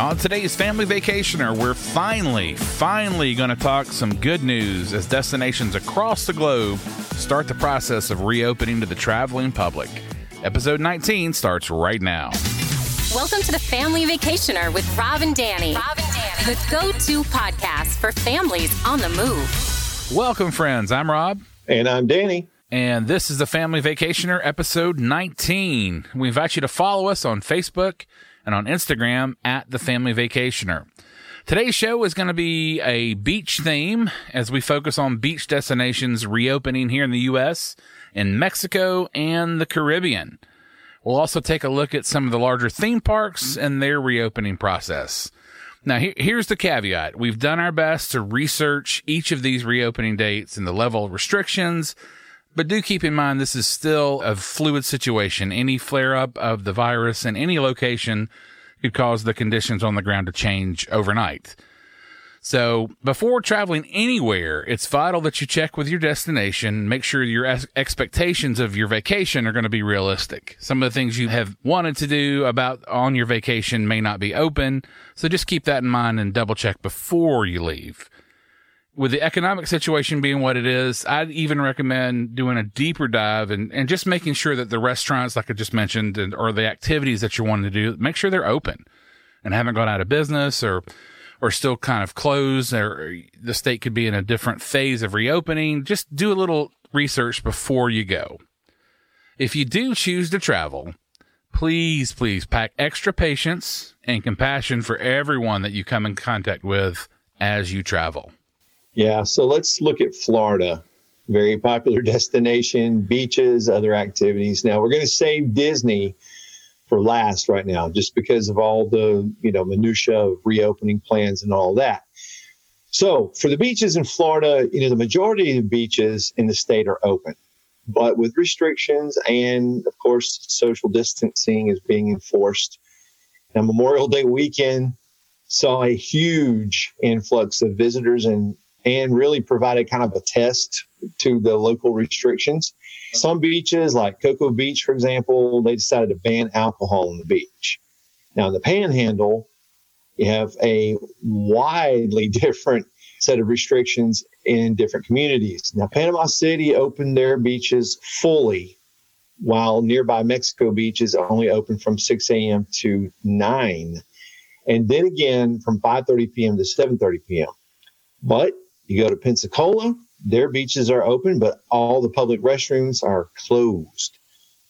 On today's Family Vacationer, we're finally, finally going to talk some good news as destinations across the globe start the process of reopening to the traveling public. Episode 19 starts right now. Welcome to the Family Vacationer with Rob and Danny. Rob and Danny. The go-to podcast for families on the move. Welcome, friends. I'm Rob. And I'm Danny. And this is the Family Vacationer, episode 19. We invite you to follow us on Facebook and on Instagram at the Family Vacationer. Today's show is going to be a beach theme as we focus on beach destinations reopening here in the U.S., in Mexico, and the Caribbean. We'll also take a look at some of the larger theme parks and their reopening process. Now, he- here's the caveat. We've done our best to research each of these reopening dates and the level of restrictions, but do keep in mind this is still a fluid situation. Any flare up of the virus in any location could cause the conditions on the ground to change overnight. So before traveling anywhere, it's vital that you check with your destination, make sure your ex- expectations of your vacation are going to be realistic. Some of the things you have wanted to do about on your vacation may not be open. So just keep that in mind and double check before you leave. With the economic situation being what it is, I'd even recommend doing a deeper dive and, and just making sure that the restaurants, like I just mentioned, and, or the activities that you're wanting to do, make sure they're open and haven't gone out of business or or still kind of closed or the state could be in a different phase of reopening. Just do a little research before you go. If you do choose to travel, please, please pack extra patience and compassion for everyone that you come in contact with as you travel. Yeah, so let's look at Florida. Very popular destination, beaches, other activities. Now we're going to save Disney for last right now, just because of all the you know minutia of reopening plans and all that. So for the beaches in Florida, you know the majority of the beaches in the state are open, but with restrictions and of course social distancing is being enforced. Now Memorial Day weekend saw a huge influx of visitors and and really provided kind of a test to the local restrictions. Some beaches, like Cocoa Beach, for example, they decided to ban alcohol on the beach. Now, in the panhandle, you have a widely different set of restrictions in different communities. Now, Panama City opened their beaches fully, while nearby Mexico Beach is only open from 6 a.m. to 9, and then again from 5:30 p.m. to 7:30 p.m. But you go to Pensacola, their beaches are open, but all the public restrooms are closed.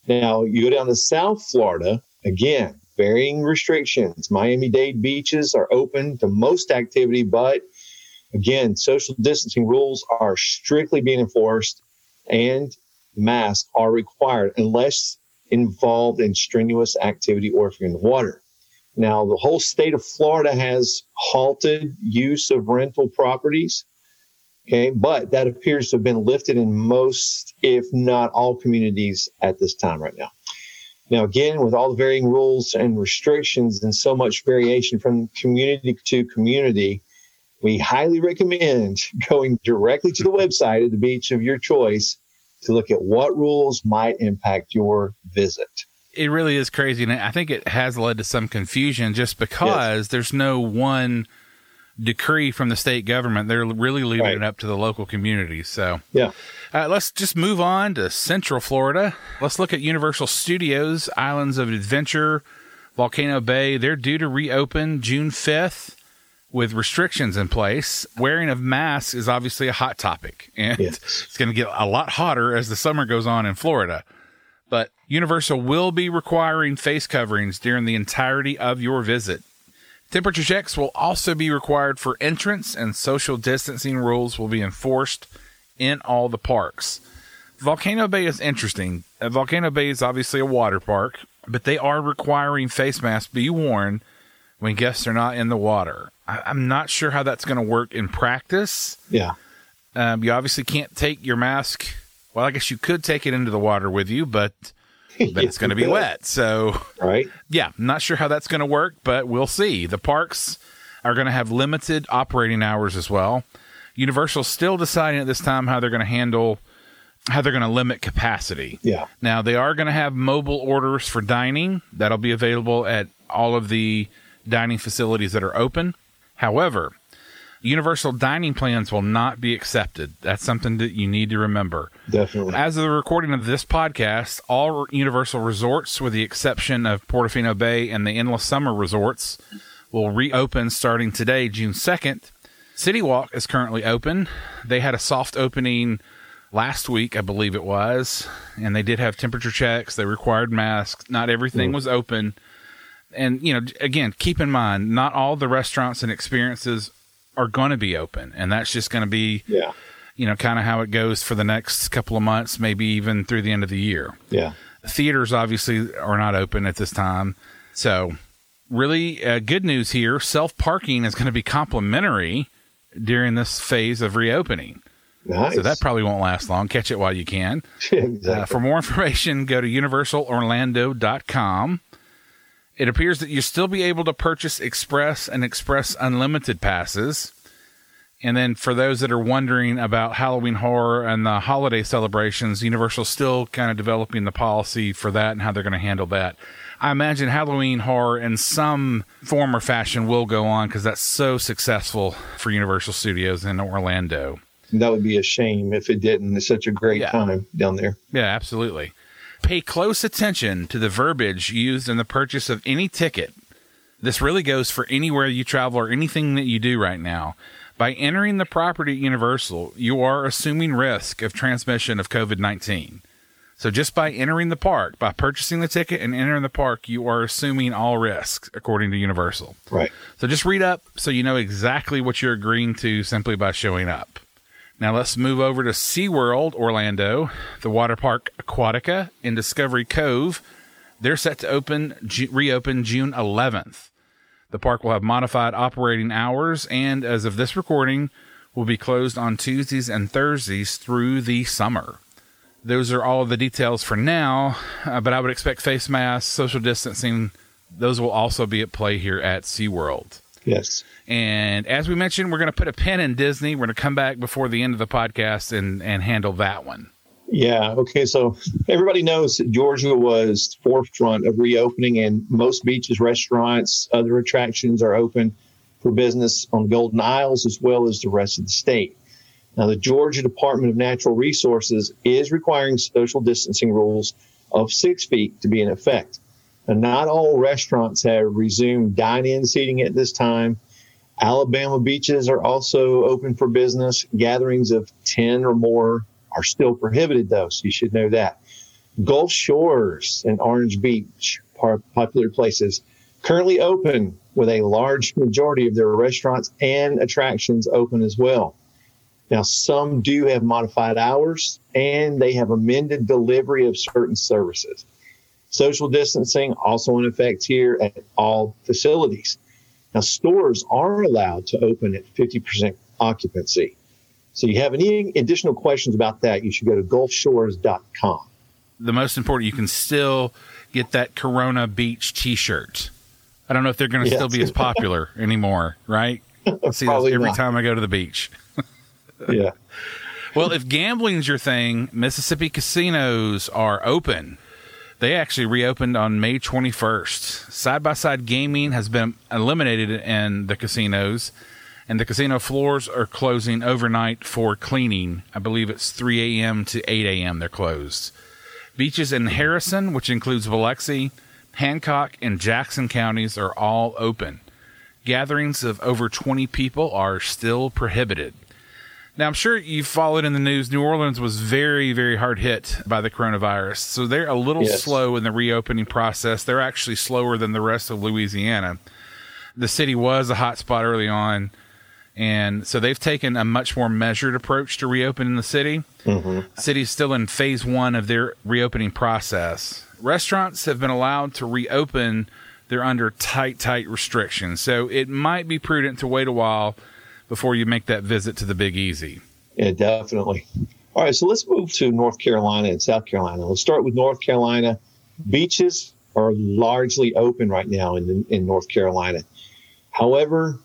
Now, you go down to South Florida, again, varying restrictions. Miami Dade beaches are open to most activity, but again, social distancing rules are strictly being enforced and masks are required unless involved in strenuous activity or if you're in the water. Now, the whole state of Florida has halted use of rental properties. Okay, but that appears to have been lifted in most, if not all, communities at this time right now. Now, again, with all the varying rules and restrictions and so much variation from community to community, we highly recommend going directly to the website of the beach of your choice to look at what rules might impact your visit. It really is crazy. And I think it has led to some confusion just because yes. there's no one decree from the state government. They're really leaving right. it up to the local communities. So, yeah. Uh, let's just move on to Central Florida. Let's look at Universal Studios, Islands of Adventure, Volcano Bay. They're due to reopen June 5th with restrictions in place. Wearing of masks is obviously a hot topic, and yes. it's going to get a lot hotter as the summer goes on in Florida. But Universal will be requiring face coverings during the entirety of your visit. Temperature checks will also be required for entrance, and social distancing rules will be enforced in all the parks. Volcano Bay is interesting. Uh, Volcano Bay is obviously a water park, but they are requiring face masks be worn when guests are not in the water. I, am not sure how that's going to work in practice. Yeah. Um, you obviously can't take your mask. Well, I guess you could take it into the water with you, but but it's going to be wet. So, right. Yeah, I'm not sure how that's going to work, but we'll see. The parks are going to have limited operating hours as well. Universal's still deciding at this time how they're going to handle how they're going to limit capacity. Yeah. Now they are going to have mobile orders for dining that'll be available at all of the dining facilities that are open. However, universal dining plans will not be accepted. That's something that you need to remember. Definitely. As of the recording of this podcast, all Universal resorts, with the exception of Portofino Bay and the Endless Summer resorts, will reopen starting today, June 2nd. City Walk is currently open. They had a soft opening last week, I believe it was, and they did have temperature checks. They required masks. Not everything Mm. was open. And, you know, again, keep in mind, not all the restaurants and experiences are going to be open. And that's just going to be, Yeah. you know, kind of how it goes for the next couple of months, maybe even through the end of the year. Yeah. Theaters obviously are not open at this time. So, really uh, good news here self parking is going to be complimentary during this phase of reopening. Nice. So, that probably won't last long. Catch it while you can. exactly. Uh, for more information, go to universalorlando.com. It appears that you'll still be able to purchase Express and Express Unlimited passes. And then for those that are wondering about Halloween horror and the holiday celebrations, Universal's still kind of developing the policy for that and how they're going to handle that. I imagine Halloween horror in some form or fashion will go on because that's so successful for Universal Studios in Orlando. that would be a shame if it didn't. It's such a great Yeah. time down there. Yeah, absolutely. Pay close attention to the verbiage used in the purchase of any ticket. This really goes for anywhere you travel or anything that you do right now. By entering the property at Universal, you are assuming risk of transmission of COVID 19. So just by entering the park, by purchasing the ticket and entering the park, you are assuming all risks, according to Universal. Right. So just read up so you know exactly what you're agreeing to simply by showing up. Now let's move over to SeaWorld Orlando, the water park Aquatica in Discovery Cove. They're set to open reopen June 11th. The park will have modified operating hours and as of this recording will be closed on Tuesdays and Thursdays through the summer. Those are all the details for now, uh, but I would expect face masks, social distancing, those will also be at play here at SeaWorld. Yes. And as we mentioned, we're going to put a pin in Disney. We're going to come back before the end of the podcast and, and handle that one. Yeah. Okay. So everybody knows that Georgia was forefront of reopening, and most beaches, restaurants, other attractions are open for business on Golden Isles as well as the rest of the state. Now, the Georgia Department of Natural Resources is requiring social distancing rules of six feet to be in effect. And not all restaurants have resumed dine in seating at this time. Alabama beaches are also open for business. Gatherings of 10 or more are still prohibited, though, so you should know that. Gulf Shores and Orange Beach, popular places, currently open with a large majority of their restaurants and attractions open as well. Now, some do have modified hours and they have amended delivery of certain services. Social distancing also in effect here at all facilities. Now, stores are allowed to open at 50% occupancy. So, you have any additional questions about that, you should go to gulfshores.com. The most important, you can still get that Corona Beach t shirt. I don't know if they're going to Yes. still be as popular anymore, right? I see those every not. time I go to the beach. Yeah. Well, if gambling's your thing, Mississippi casinos are open. They actually reopened on May 21st. Side by side gaming has been eliminated in the casinos, and the casino floors are closing overnight for cleaning. I believe it's 3 a.m. to 8 a.m. they're closed. Beaches in Harrison, which includes Biloxi, Hancock, and Jackson counties, are all open. Gatherings of over 20 people are still prohibited. Now, I'm sure you followed in the news. New Orleans was very, very hard hit by the coronavirus. So they're a little Yes. slow in the reopening process. They're actually slower than the rest of Louisiana. The city was a hot spot early on. And so they've taken a much more measured approach to reopening the city. The city's still in phase one of their reopening process. Restaurants have been allowed to reopen. They're under tight, tight restrictions. So it might be prudent to wait a while before you make that visit to the Big Easy. Yeah, definitely. All right, so let's move to North Carolina and South Carolina. Let's start with North Carolina. Beaches are largely open right now in, in North Carolina. However,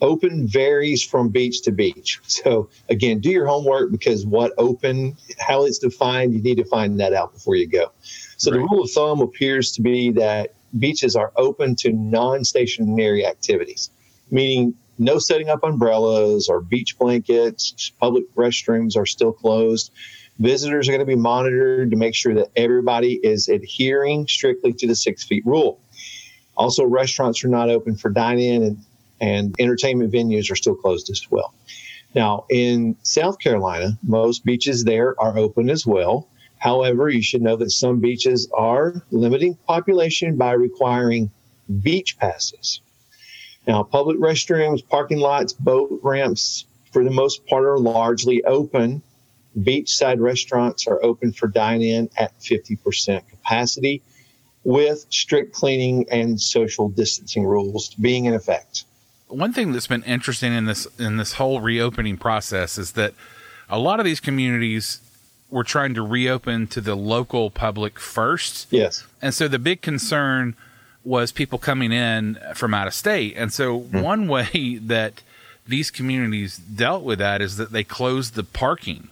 open varies from beach to beach. So, again, do your homework because what open, how it's defined, you need to find that out before you go. So, the rule of thumb appears to be that beaches are open to non stationary activities, meaning no setting up umbrellas or beach blankets. Public restrooms are still closed. Visitors are going to be monitored to make sure that everybody is adhering strictly to the six feet rule. Also, restaurants are not open for dine in and, and entertainment venues are still closed as well. Now, in South Carolina, most beaches there are open as well. However, you should know that some beaches are limiting population by requiring beach passes. Now, public restrooms, parking lots, boat ramps, for the most part, are largely open. Beachside restaurants are open for dine in at 50% capacity with strict cleaning and social distancing rules being in effect. One thing that's been interesting in this in this whole reopening process is that a lot of these communities were trying to reopen to the local public first. Yes. And so the big concern was people coming in from out of state. And so mm-hmm. one way that these communities dealt with that is that they closed the parking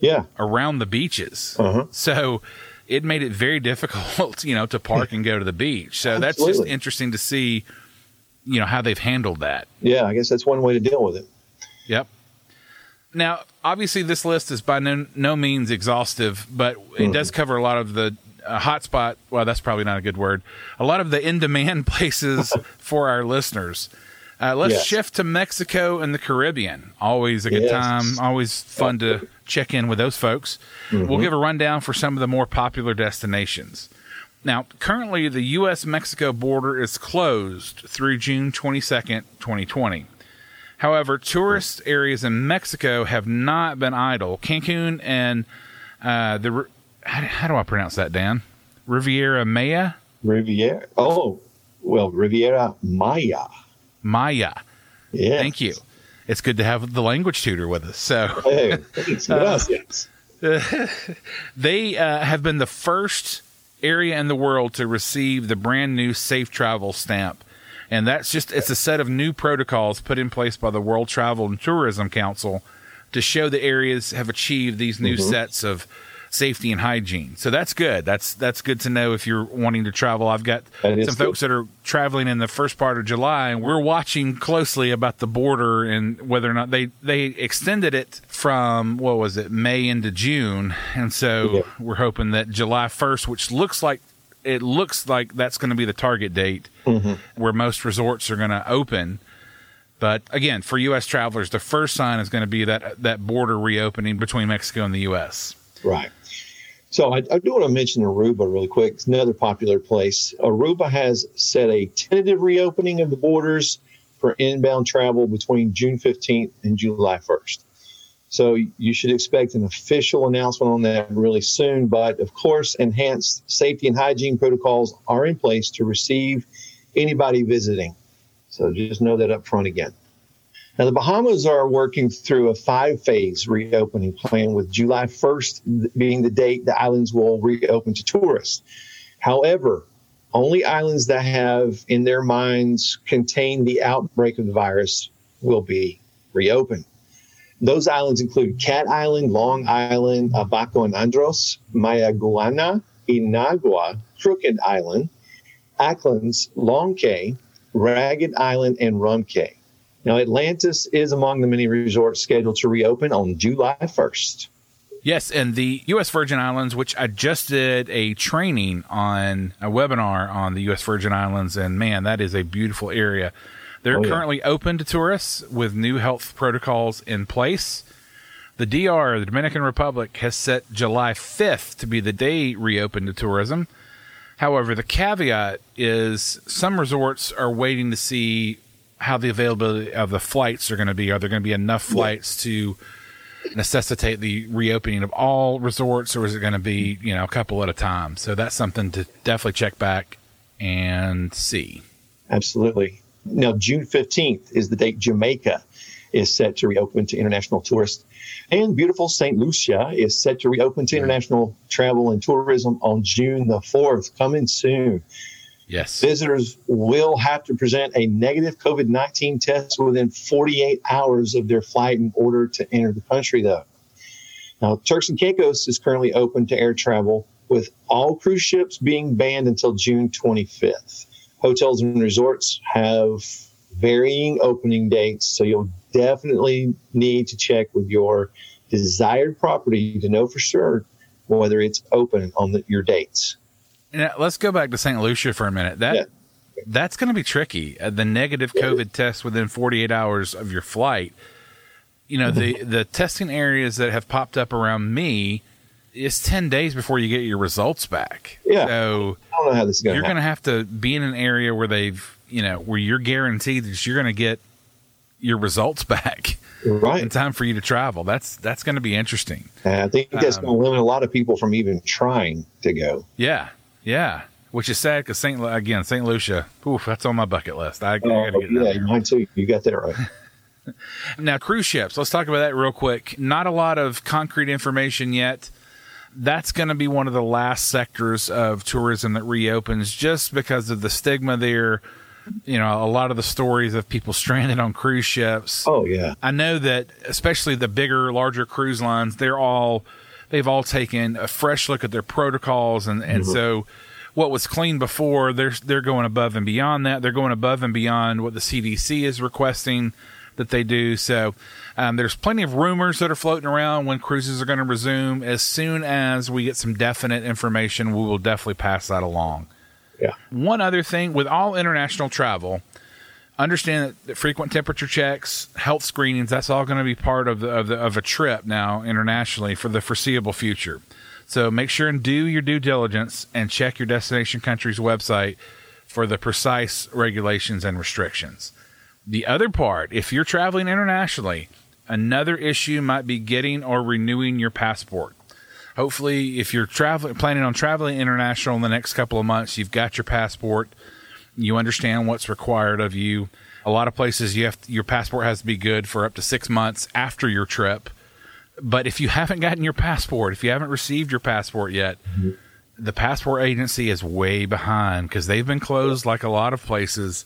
yeah around the beaches. Uh-huh. So it made it very difficult, you know, to park and go to the beach. So Absolutely. that's just interesting to see, you know, how they've handled that. Yeah, I guess that's one way to deal with it. Yep. Now, obviously, this list is by no, no means exhaustive, but it mm-hmm. does cover a lot of the uh, hotspot. Well, that's probably not a good word. A lot of the in demand places for our listeners. Uh, let's yes. shift to Mexico and the Caribbean. Always a good yes. time. Always fun to check in with those folks. Mm-hmm. We'll give a rundown for some of the more popular destinations. Now, currently, the U.S. Mexico border is closed through June 22nd, 2020. However, tourist areas in Mexico have not been idle. Cancun and uh, the how, how, do I pronounce that, Dan? Riviera Maya. Riviera. Oh, well, Riviera Maya. Maya. Yeah. Thank you. It's good to have the language tutor with us. So, hey, uh, they uh, have been the first area in the world to receive the brand new Safe Travel stamp. And that's just, it's a set of new protocols put in place by the World Travel and Tourism Council to show the areas have achieved these new mm-hmm. sets of safety and hygiene. So that's good. That's that's good to know if you're wanting to travel. I've got some good. folks that are traveling in the first part of July, and we're watching closely about the border and whether or not they they extended it from what was it May into June, and so yeah. we're hoping that July 1st, which looks like it looks like that's going to be the target date mm-hmm. where most resorts are going to open. But again, for U.S. travelers, the first sign is going to be that that border reopening between Mexico and the U.S. Right. So I, I, do want to mention Aruba really quick. It's another popular place. Aruba has set a tentative reopening of the borders for inbound travel between June 15th and July 1st. So you should expect an official announcement on that really soon. But of course, enhanced safety and hygiene protocols are in place to receive anybody visiting. So just know that up front again. Now, the Bahamas are working through a five phase reopening plan, with July 1st being the date the islands will reopen to tourists. However, only islands that have in their minds contained the outbreak of the virus will be reopened. Those islands include Cat Island, Long Island, Abaco and Andros, Mayaguana, Inagua, Crooked Island, Acklins, Long Cay, Ragged Island, and Rum Cay. Now, Atlantis is among the many resorts scheduled to reopen on July 1st. Yes, and the U.S. Virgin Islands, which I just did a training on, a webinar on the U.S. Virgin Islands, and man, that is a beautiful area. They're oh, yeah. currently open to tourists with new health protocols in place. The DR, the Dominican Republic, has set July 5th to be the day reopened to tourism. However, the caveat is some resorts are waiting to see how the availability of the flights are going to be. Are there going to be enough flights to necessitate the reopening of all resorts, or is it going to be you know a couple at a time? So that's something to definitely check back and see. Absolutely. Now, June fifteenth is the date Jamaica is set to reopen to international tourists. And beautiful St. Lucia is set to reopen to international travel and tourism on June the 4th, coming soon. Yes. Visitors will have to present a negative COVID 19 test within 48 hours of their flight in order to enter the country, though. Now, Turks and Caicos is currently open to air travel with all cruise ships being banned until June 25th. Hotels and resorts have varying opening dates, so you'll definitely need to check with your desired property to know for sure whether it's open on the, your dates. Now, let's go back to St. Lucia for a minute. That Yeah. that's going to be tricky. Uh, the negative COVID test within 48 hours of your flight. You know, the the testing areas that have popped up around me is 10 days before you get your results back. Yeah. So I don't know how this is going you're going to have to be in an area where they've, you know, where you're guaranteed that you're going to get your results back right in time for you to travel. That's that's going to be interesting. And I think that's Um, going to limit a lot of people from even trying to go. Yeah, yeah. Which is sad because Saint again Saint Lucia. Oof, that's on my bucket list. I, I Oh, got to get yeah, there. mine too. You got that right. Now cruise ships. Let's talk about that real quick. Not a lot of concrete information yet. That's going to be one of the last sectors of tourism that reopens, just because of the stigma there. You know, a lot of the stories of people stranded on cruise ships. Oh, yeah. I know that especially the bigger, larger cruise lines, they're all they've all taken a fresh look at their protocols and, and so what was clean before, they're they're going above and beyond that. They're going above and beyond what the CDC is requesting that they do. So um, there's plenty of rumors that are floating around when cruises are going to resume. As soon as we get some definite information, we will definitely pass that along. Yeah. One other thing with all international travel, understand that frequent temperature checks, health screenings, that's all going to be part of the, of the of a trip now internationally for the foreseeable future. So make sure and do your due diligence and check your destination country's website for the precise regulations and restrictions. The other part, if you're traveling internationally, another issue might be getting or renewing your passport. Hopefully, if you're traveling, planning on traveling international in the next couple of months, you've got your passport. You understand what's required of you. A lot of places, you have your passport has to be good for up to six months after your trip. But if you haven't gotten your passport, if you haven't received your passport yet, mm-hmm. the passport agency is way behind because they've been closed like a lot of places.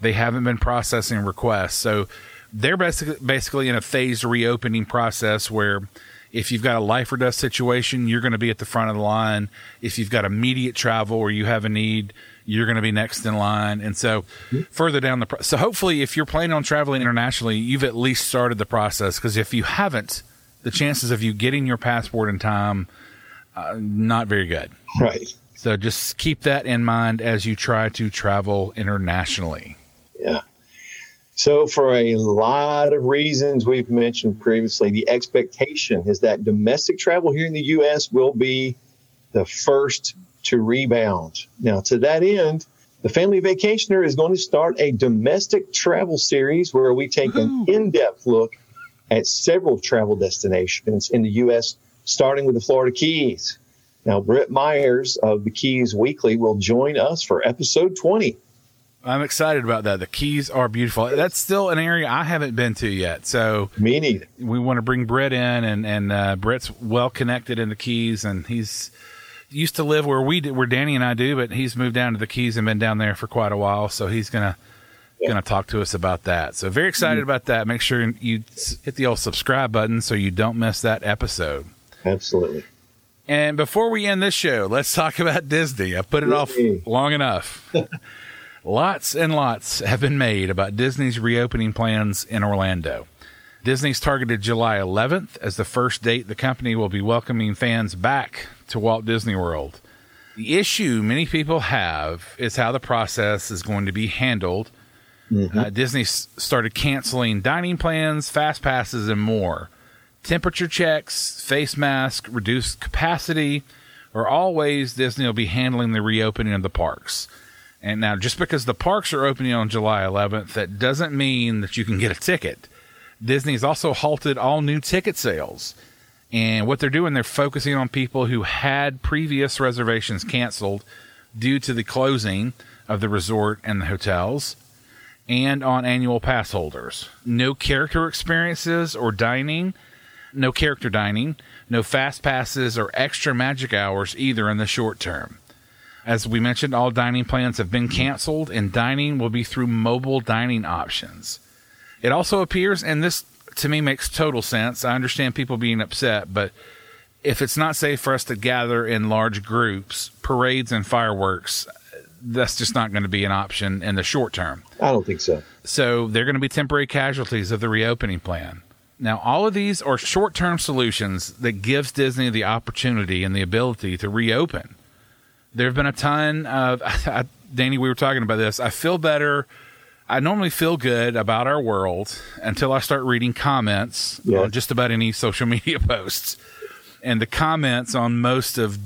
They haven't been processing requests. So they're basically basically in a phased reopening process where if you've got a life or death situation, you're going to be at the front of the line. If you've got immediate travel or you have a need, you're going to be next in line. And so further down the pro- so hopefully if you're planning on traveling internationally, you've at least started the process because if you haven't, the chances of you getting your passport in time uh, not very good. Right. So just keep that in mind as you try to travel internationally. Yeah. So, for a lot of reasons we've mentioned previously, the expectation is that domestic travel here in the U.S. will be the first to rebound. Now, to that end, the Family Vacationer is going to start a domestic travel series where we take an in depth look at several travel destinations in the U.S., starting with the Florida Keys. Now, Britt Myers of the Keys Weekly will join us for episode 20. I'm excited about that. The Keys are beautiful. That's still an area I haven't been to yet. So Me neither. we want to bring Brett in, and and uh, Brett's well connected in the Keys, and he's used to live where we do, where Danny and I do, but he's moved down to the Keys and been down there for quite a while. So he's gonna gonna talk to us about that. So very excited mm-hmm. about that. Make sure you hit the old subscribe button so you don't miss that episode. Absolutely. And before we end this show, let's talk about Disney. I've put it off long enough. lots and lots have been made about Disney's reopening plans in Orlando. Disney's targeted July 11th as the first date the company will be welcoming fans back to Walt Disney World. The issue many people have is how the process is going to be handled. Uh, Disney s- started canceling dining plans, fast passes, and more. Temperature checks, face mask, reduced capacity are all ways Disney will be handling the reopening of the parks. And now, just because the parks are opening on July 11th, that doesn't mean that you can get a ticket. Disney's also halted all new ticket sales. And what they're doing, they're focusing on people who had previous reservations canceled due to the closing of the resort and the hotels and on annual pass holders. No character experiences or dining, no character dining, no fast passes or extra magic hours either in the short term. As we mentioned, all dining plans have been canceled and dining will be through mobile dining options. It also appears, and this to me makes total sense. I understand people being upset, but if it's not safe for us to gather in large groups, parades and fireworks, that's just not going to be an option in the short term. I don't think so. So they're going to be temporary casualties of the reopening plan. Now, all of these are short term solutions that gives Disney the opportunity and the ability to reopen. There have been a ton of, I, Danny, we were talking about this. I feel better. I normally feel good about our world until I start reading comments Yeah. on just about any social media posts. And the comments on most of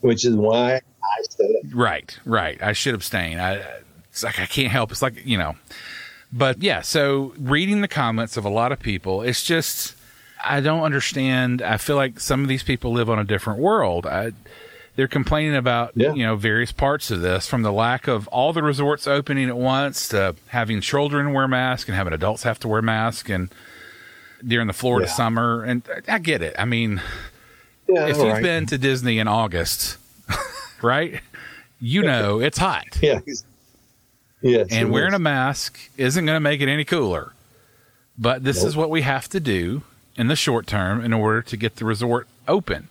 Which is why I said it. Right, right. I should abstain. I it's like I can't help. It's like you know, but yeah. So reading the comments of a lot of people, it's just I don't understand. I feel like some of these people live on a different world. I, they're complaining about Yeah. you know various parts of this, from the lack of all the resorts opening at once to having children wear masks and having adults have to wear masks and during the Florida Yeah. summer. And I get it. I mean, Yeah, if you've right. been to Disney in August, right, you know it's hot. yeah, yes, and wearing is. a mask isn't going to make it any cooler. But this is what we have to do in the short term in order to get the resort open.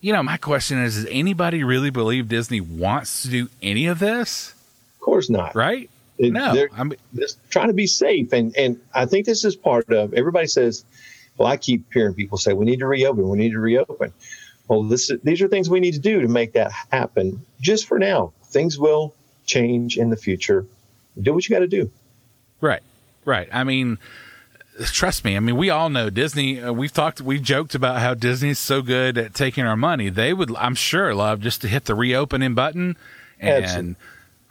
You know, my question is: Does anybody really believe Disney wants to do any of this? of course not. Right? It- no. they're I mean, just trying to be safe, and and I think this is part of. Everybody says, well, I keep hearing people say we need to reopen, we need to reopen. Well, this these are things we need to do to make that happen. Just for now, things will change in the future. Do what you got to do. right, right. I mean, trust me. I mean, we all know Disney. Uh, we've talked, we've joked about how Disney's so good at taking our money. They would, I'm sure, love just to hit the reopening button and Absolutely.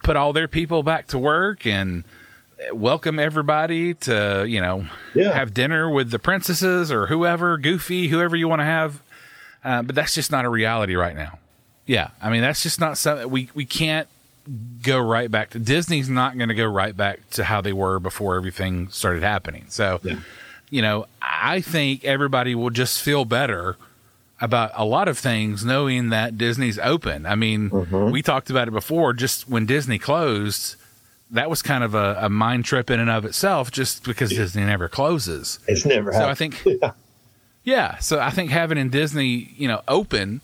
put all their people back to work and welcome everybody to, you know, Yeah. have dinner with the princesses or whoever, Goofy, whoever you want to have. Uh, but that's just not a reality right now. Yeah, I mean that's just not something we we can't go right back to. Disney's not going to go right back to how they were before everything started happening. So, Yeah. you know, I think everybody will just feel better about a lot of things knowing that Disney's open. I mean, mm-hmm. we talked about it before. Just when Disney closed, that was kind of a, a mind trip in and of itself, just because Disney never closes. It's never So I think, yeah. So I think having in Disney, you know, open,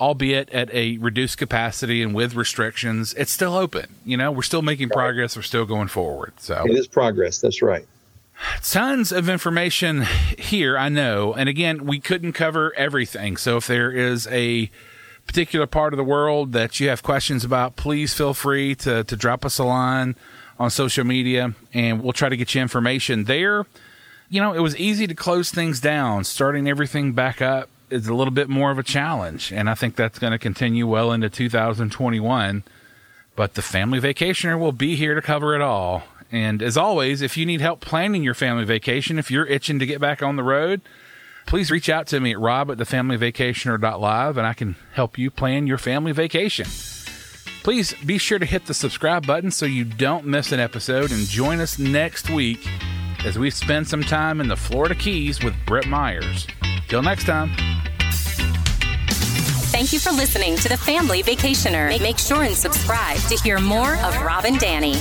albeit at a reduced capacity and with restrictions, it's still open. You know, we're still making progress. We're still going forward. So it is progress. That's right. tons of information here, I know. And again, we couldn't cover everything. So if there is a particular part of the world that you have questions about, please feel free to, to drop us a line on social media and we'll try to get you information there. You know, it was easy to close things down. Starting everything back up is a little bit more of a challenge. And I think that's going to continue well into 2021 but the family vacationer will be here to cover it all. And as always, if you need help planning your family vacation, if you're itching to get back on the road, please reach out to me at rob at thefamilyvacationer.live and I can help you plan your family vacation. Please be sure to hit the subscribe button so you don't miss an episode and join us next week as we spend some time in the Florida Keys with Brett Myers. Till next time. Thank you for listening to The Family Vacationer. Make sure and subscribe to hear more of Rob and Danny.